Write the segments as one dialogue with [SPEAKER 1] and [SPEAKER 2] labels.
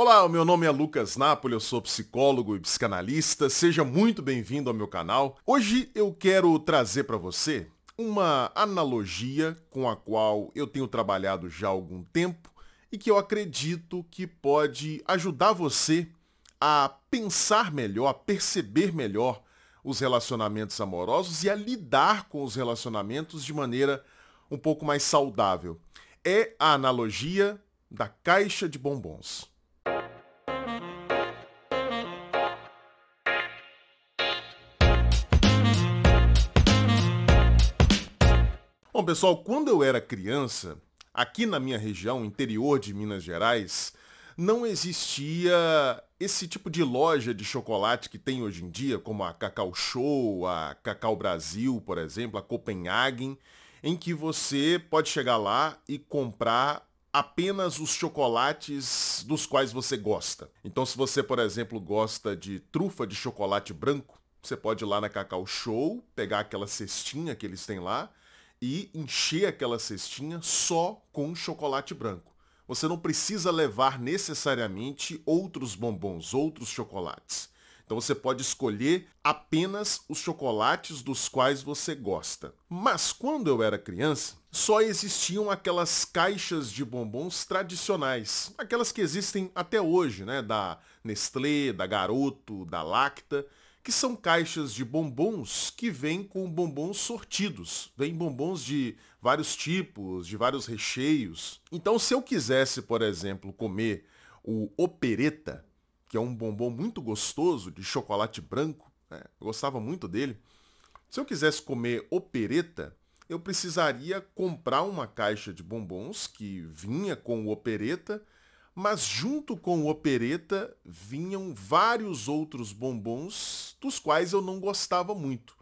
[SPEAKER 1] Olá, meu nome é Lucas Napoli, eu sou psicólogo e psicanalista. Seja muito bem-vindo ao meu canal. Hoje eu quero trazer para você uma analogia com a qual eu tenho trabalhado já há algum tempo e que eu acredito que pode ajudar você a pensar melhor, a perceber melhor os relacionamentos amorosos e a lidar com os relacionamentos de maneira um pouco mais saudável. É a analogia da caixa de bombons. Bom, pessoal, quando eu era criança, aqui na minha região, interior de Minas Gerais, não existia esse tipo de loja de chocolate que tem hoje em dia, como a Cacau Show, a Cacau Brasil, por exemplo, a Copenhagen, em que você pode chegar lá e comprar apenas os chocolates dos quais você gosta. Então, se você, por exemplo, gosta de trufa de chocolate branco, você pode ir lá na Cacau Show, pegar aquela cestinha que eles têm lá e encher aquela cestinha só com chocolate branco. Você não precisa levar necessariamente outros bombons, outros chocolates. Então você pode escolher apenas os chocolates dos quais você gosta. Mas quando eu era criança, só existiam aquelas caixas de bombons tradicionais, aquelas que existem até hoje, né, da Nestlé, da Garoto, da Lacta, que são caixas de bombons que vêm com bombons sortidos. Vêm bombons de vários tipos, de vários recheios. Então, se eu quisesse, por exemplo, comer o opereta, que é um bombom muito gostoso de chocolate branco, né? eu gostava muito dele. Se eu quisesse comer opereta, eu precisaria comprar uma caixa de bombons que vinha com o opereta mas junto com o opereta vinham vários outros bombons dos quais eu não gostava muito.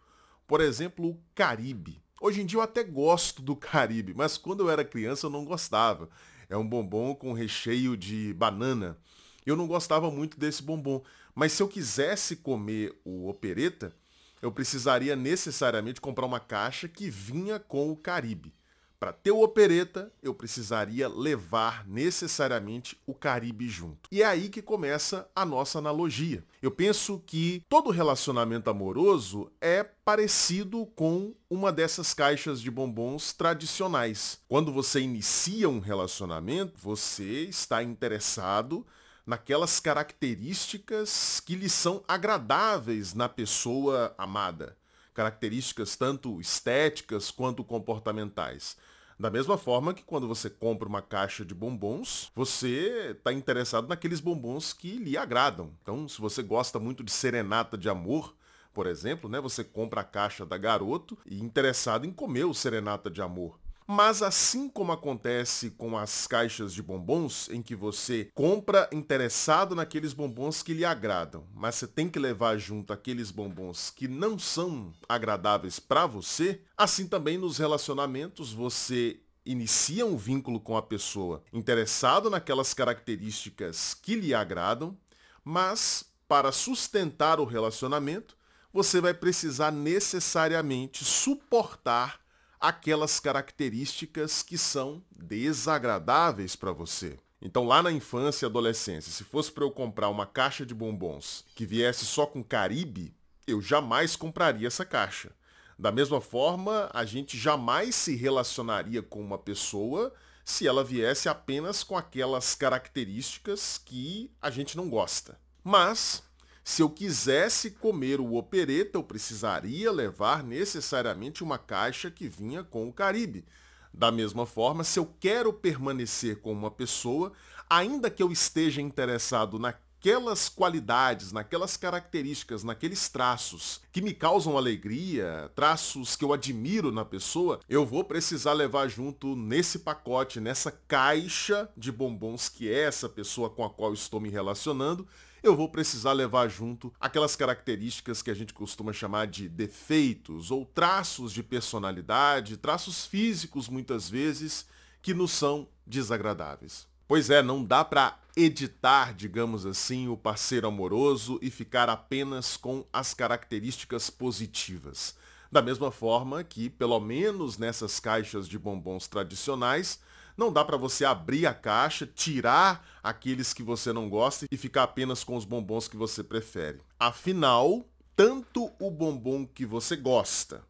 [SPEAKER 1] Por exemplo, o Caribe. Hoje em dia eu até gosto do Caribe, mas quando eu era criança eu não gostava. É um bombom com recheio de banana. Eu não gostava muito desse bombom, mas se eu quisesse comer o opereta, eu precisaria necessariamente comprar uma caixa que vinha com o Caribe. Para ter o opereta, eu precisaria levar necessariamente o Caribe junto. E é aí que começa a nossa analogia. Eu penso que todo relacionamento amoroso é parecido com uma dessas caixas de bombons tradicionais. Quando você inicia um relacionamento, você está interessado naquelas características que lhe são agradáveis na pessoa amada características tanto estéticas quanto comportamentais. Da mesma forma que quando você compra uma caixa de bombons, você está interessado naqueles bombons que lhe agradam. Então, se você gosta muito de serenata de amor, por exemplo, né, você compra a caixa da Garoto e interessado em comer o serenata de amor. Mas assim como acontece com as caixas de bombons, em que você compra interessado naqueles bombons que lhe agradam, mas você tem que levar junto aqueles bombons que não são agradáveis para você, assim também nos relacionamentos você inicia um vínculo com a pessoa interessado naquelas características que lhe agradam, mas para sustentar o relacionamento, você vai precisar necessariamente suportar aquelas características que são desagradáveis para você. Então lá na infância e adolescência, se fosse para eu comprar uma caixa de bombons que viesse só com Caribe, eu jamais compraria essa caixa. Da mesma forma, a gente jamais se relacionaria com uma pessoa se ela viesse apenas com aquelas características que a gente não gosta. Mas se eu quisesse comer o opereta, eu precisaria levar necessariamente uma caixa que vinha com o Caribe. Da mesma forma, se eu quero permanecer com uma pessoa, ainda que eu esteja interessado naquelas qualidades, naquelas características, naqueles traços que me causam alegria, traços que eu admiro na pessoa, eu vou precisar levar junto nesse pacote, nessa caixa de bombons que é essa pessoa com a qual estou me relacionando, eu vou precisar levar junto aquelas características que a gente costuma chamar de defeitos ou traços de personalidade, traços físicos muitas vezes, que nos são desagradáveis. Pois é, não dá para editar, digamos assim, o parceiro amoroso e ficar apenas com as características positivas. Da mesma forma que, pelo menos nessas caixas de bombons tradicionais, Não dá para você abrir a caixa, tirar aqueles que você não gosta e ficar apenas com os bombons que você prefere. Afinal, tanto o bombom que você gosta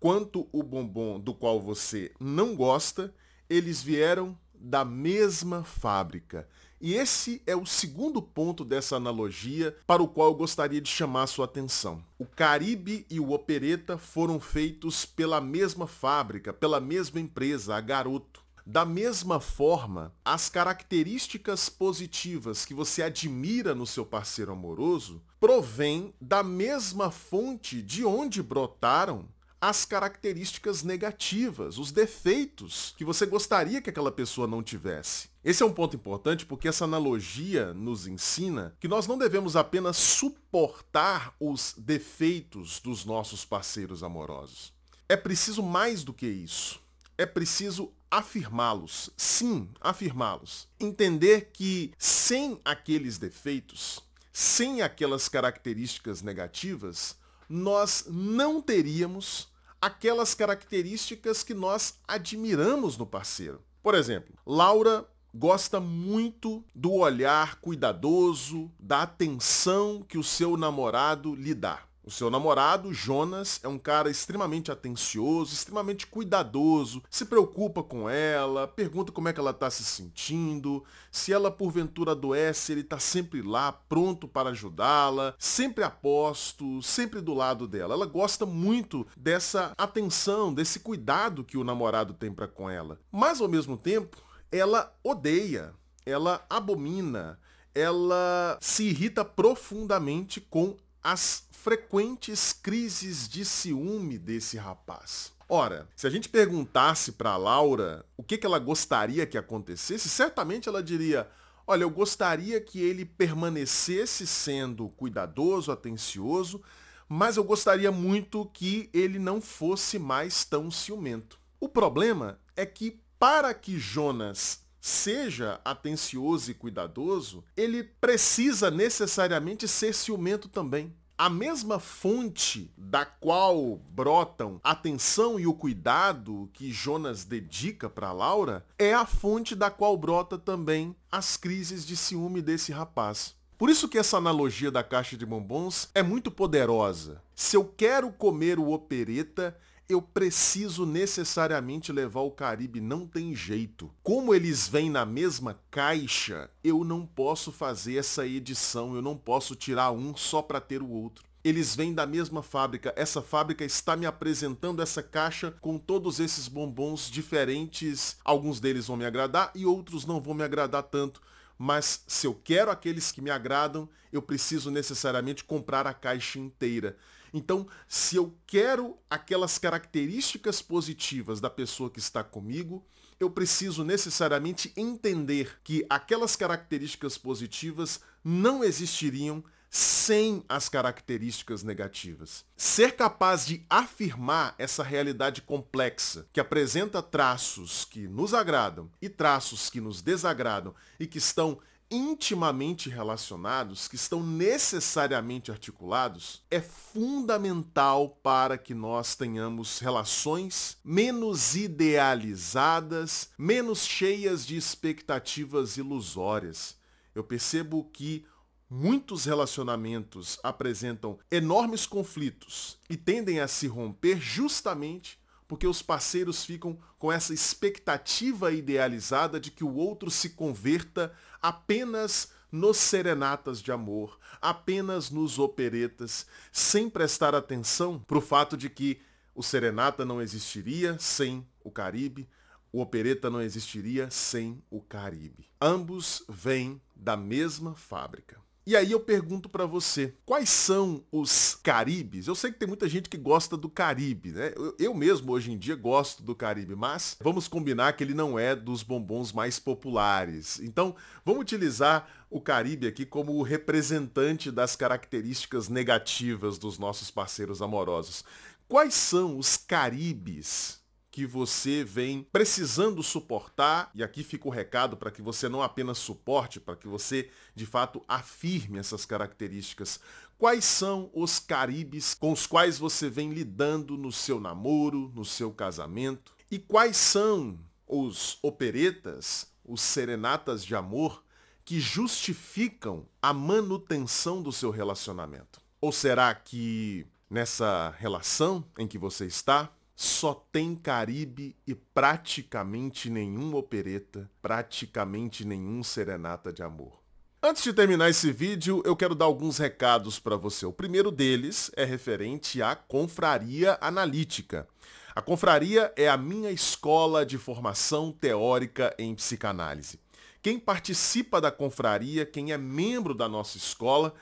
[SPEAKER 1] quanto o bombom do qual você não gosta, eles vieram da mesma fábrica. E esse é o segundo ponto dessa analogia para o qual eu gostaria de chamar sua atenção. O Caribe e o Opereta foram feitos pela mesma fábrica, pela mesma empresa, a Garoto. Da mesma forma, as características positivas que você admira no seu parceiro amoroso provêm da mesma fonte de onde brotaram as características negativas, os defeitos que você gostaria que aquela pessoa não tivesse. Esse é um ponto importante porque essa analogia nos ensina que nós não devemos apenas suportar os defeitos dos nossos parceiros amorosos. É preciso mais do que isso. É preciso afirmá-los. Sim, afirmá-los. Entender que sem aqueles defeitos, sem aquelas características negativas, nós não teríamos aquelas características que nós admiramos no parceiro. Por exemplo, Laura gosta muito do olhar cuidadoso, da atenção que o seu namorado lhe dá. O seu namorado, Jonas, é um cara extremamente atencioso, extremamente cuidadoso, se preocupa com ela, pergunta como é que ela está se sentindo, se ela porventura adoece, ele está sempre lá, pronto para ajudá-la, sempre aposto, sempre do lado dela. Ela gosta muito dessa atenção, desse cuidado que o namorado tem para com ela. Mas ao mesmo tempo, ela odeia, ela abomina, ela se irrita profundamente com as frequentes crises de ciúme desse rapaz. Ora, se a gente perguntasse para Laura o que, que ela gostaria que acontecesse, certamente ela diria: Olha, eu gostaria que ele permanecesse sendo cuidadoso, atencioso, mas eu gostaria muito que ele não fosse mais tão ciumento. O problema é que para que Jonas seja atencioso e cuidadoso, ele precisa necessariamente ser ciumento também. A mesma fonte da qual brotam a atenção e o cuidado que Jonas dedica para Laura é a fonte da qual brota também as crises de ciúme desse rapaz. Por isso que essa analogia da caixa de bombons é muito poderosa. Se eu quero comer o opereta, eu preciso necessariamente levar o Caribe, não tem jeito. Como eles vêm na mesma caixa, eu não posso fazer essa edição, eu não posso tirar um só para ter o outro. Eles vêm da mesma fábrica. Essa fábrica está me apresentando essa caixa com todos esses bombons diferentes. Alguns deles vão me agradar e outros não vão me agradar tanto mas se eu quero aqueles que me agradam, eu preciso necessariamente comprar a caixa inteira. Então, se eu quero aquelas características positivas da pessoa que está comigo, eu preciso necessariamente entender que aquelas características positivas não existiriam sem as características negativas. Ser capaz de afirmar essa realidade complexa, que apresenta traços que nos agradam e traços que nos desagradam e que estão intimamente relacionados, que estão necessariamente articulados, é fundamental para que nós tenhamos relações menos idealizadas, menos cheias de expectativas ilusórias. Eu percebo que muitos relacionamentos apresentam enormes conflitos e tendem a se romper justamente porque os parceiros ficam com essa expectativa idealizada de que o outro se converta apenas nos serenatas de amor, apenas nos operetas, sem prestar atenção para o fato de que o serenata não existiria sem o Caribe, o opereta não existiria sem o Caribe. Ambos vêm da mesma fábrica. E aí eu pergunto para você, quais são os Caribes? Eu sei que tem muita gente que gosta do Caribe, né? Eu, eu, mesmo hoje em dia gosto do Caribe, mas vamos combinar que ele não é dos bombons mais populares. Então, vamos utilizar o Caribe aqui como o representante das características negativas dos nossos parceiros amorosos. Quais são os Caribes que você vem precisando suportar, e aqui fica o recado para que você não apenas suporte, para que você de fato afirme essas características. Quais são os caribes com os quais você vem lidando no seu namoro, no seu casamento? E quais são os operetas, os serenatas de amor, que justificam a manutenção do seu relacionamento? Ou será que nessa relação em que você está, só tem Caribe e praticamente nenhum opereta, praticamente nenhum serenata de amor. Antes de terminar esse vídeo, eu quero dar alguns recados para você. O primeiro deles é referente à Confraria Analítica. A Confraria é a minha escola de formação teórica em psicanálise. Quem participa da confraria, quem é membro da nossa escola,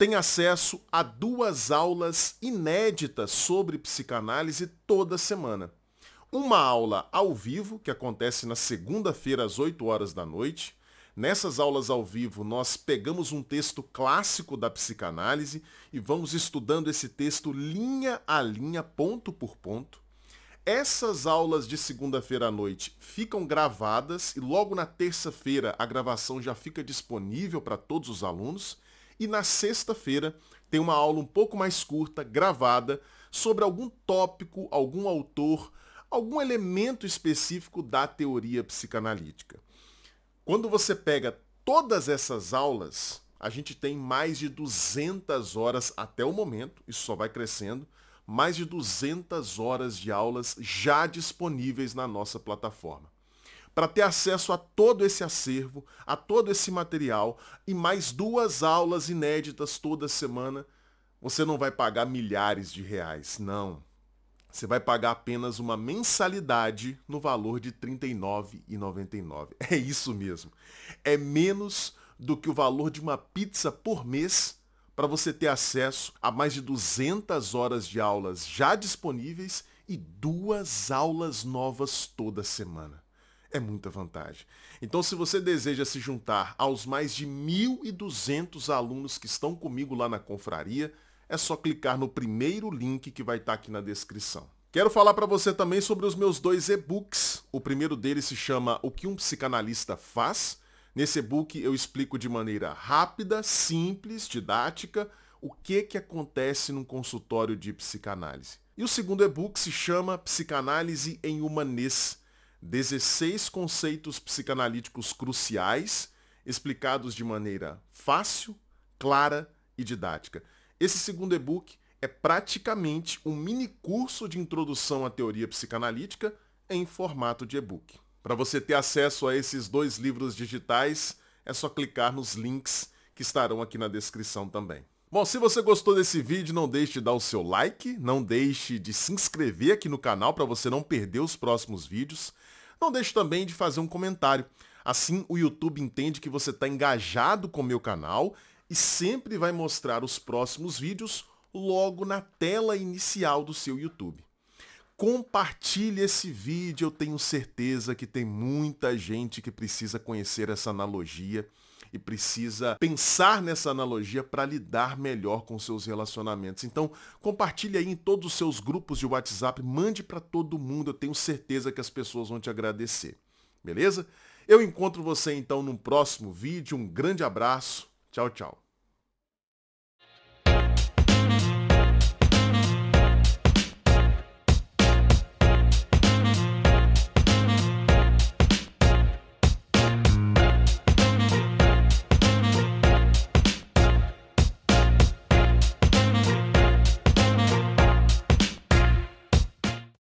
[SPEAKER 1] tem acesso a duas aulas inéditas sobre psicanálise toda semana. Uma aula ao vivo, que acontece na segunda-feira às 8 horas da noite. Nessas aulas ao vivo, nós pegamos um texto clássico da psicanálise e vamos estudando esse texto linha a linha, ponto por ponto. Essas aulas de segunda-feira à noite ficam gravadas e logo na terça-feira a gravação já fica disponível para todos os alunos. E na sexta-feira tem uma aula um pouco mais curta, gravada, sobre algum tópico, algum autor, algum elemento específico da teoria psicanalítica. Quando você pega todas essas aulas, a gente tem mais de 200 horas até o momento, isso só vai crescendo, mais de 200 horas de aulas já disponíveis na nossa plataforma para ter acesso a todo esse acervo, a todo esse material e mais duas aulas inéditas toda semana, você não vai pagar milhares de reais, não. Você vai pagar apenas uma mensalidade no valor de R$ 39,99. É isso mesmo. É menos do que o valor de uma pizza por mês para você ter acesso a mais de 200 horas de aulas já disponíveis e duas aulas novas toda semana é muita vantagem. Então, se você deseja se juntar aos mais de 1.200 alunos que estão comigo lá na confraria, é só clicar no primeiro link que vai estar aqui na descrição. Quero falar para você também sobre os meus dois e-books. O primeiro deles se chama O que um psicanalista faz. Nesse e-book eu explico de maneira rápida, simples, didática, o que, que acontece num consultório de psicanálise. E o segundo e-book se chama Psicanálise em Humanês 16 conceitos psicanalíticos cruciais, explicados de maneira fácil, clara e didática. Esse segundo e-book é praticamente um mini curso de introdução à teoria psicanalítica em formato de e-book. Para você ter acesso a esses dois livros digitais, é só clicar nos links que estarão aqui na descrição também. Bom, se você gostou desse vídeo, não deixe de dar o seu like, não deixe de se inscrever aqui no canal para você não perder os próximos vídeos. Não deixe também de fazer um comentário. Assim o YouTube entende que você está engajado com o meu canal e sempre vai mostrar os próximos vídeos logo na tela inicial do seu YouTube. Compartilhe esse vídeo, eu tenho certeza que tem muita gente que precisa conhecer essa analogia e precisa pensar nessa analogia para lidar melhor com seus relacionamentos. Então, compartilhe aí em todos os seus grupos de WhatsApp, mande para todo mundo, eu tenho certeza que as pessoas vão te agradecer. Beleza? Eu encontro você então no próximo vídeo. Um grande abraço. Tchau, tchau.